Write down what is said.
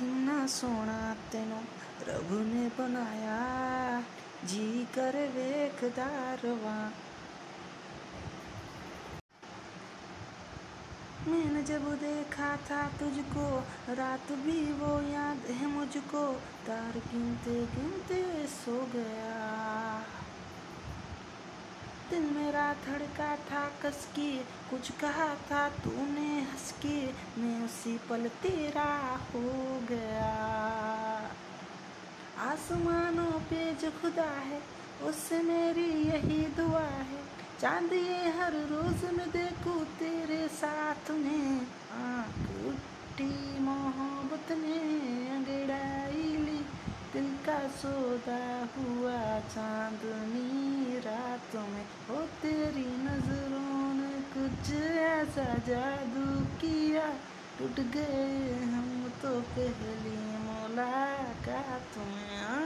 किन्ना सोना तेनों रब ने बनाया। जी कर वेखदारवा मैंने जब देखा था तुझको, रात भी वो याद है मुझको। तार गिनते गिनते सो गया। दिल मेरा धड़का था, कस की कुछ कहा था तूने हंस उसी पल तेरा हो गया आसमानों पे जो खुदा है उससे मेरी यही दुआ है चाँद ये हर रोज में देखूँ तेरे साथ में आँख मोहब्बत ने अंगड़ाई ली दिल का सौदा हुआ चांदनी रात में हो तेरी नज़रों ने कुछ ऐसा जादू किया टूट गए हम तो पहली मुलाकात में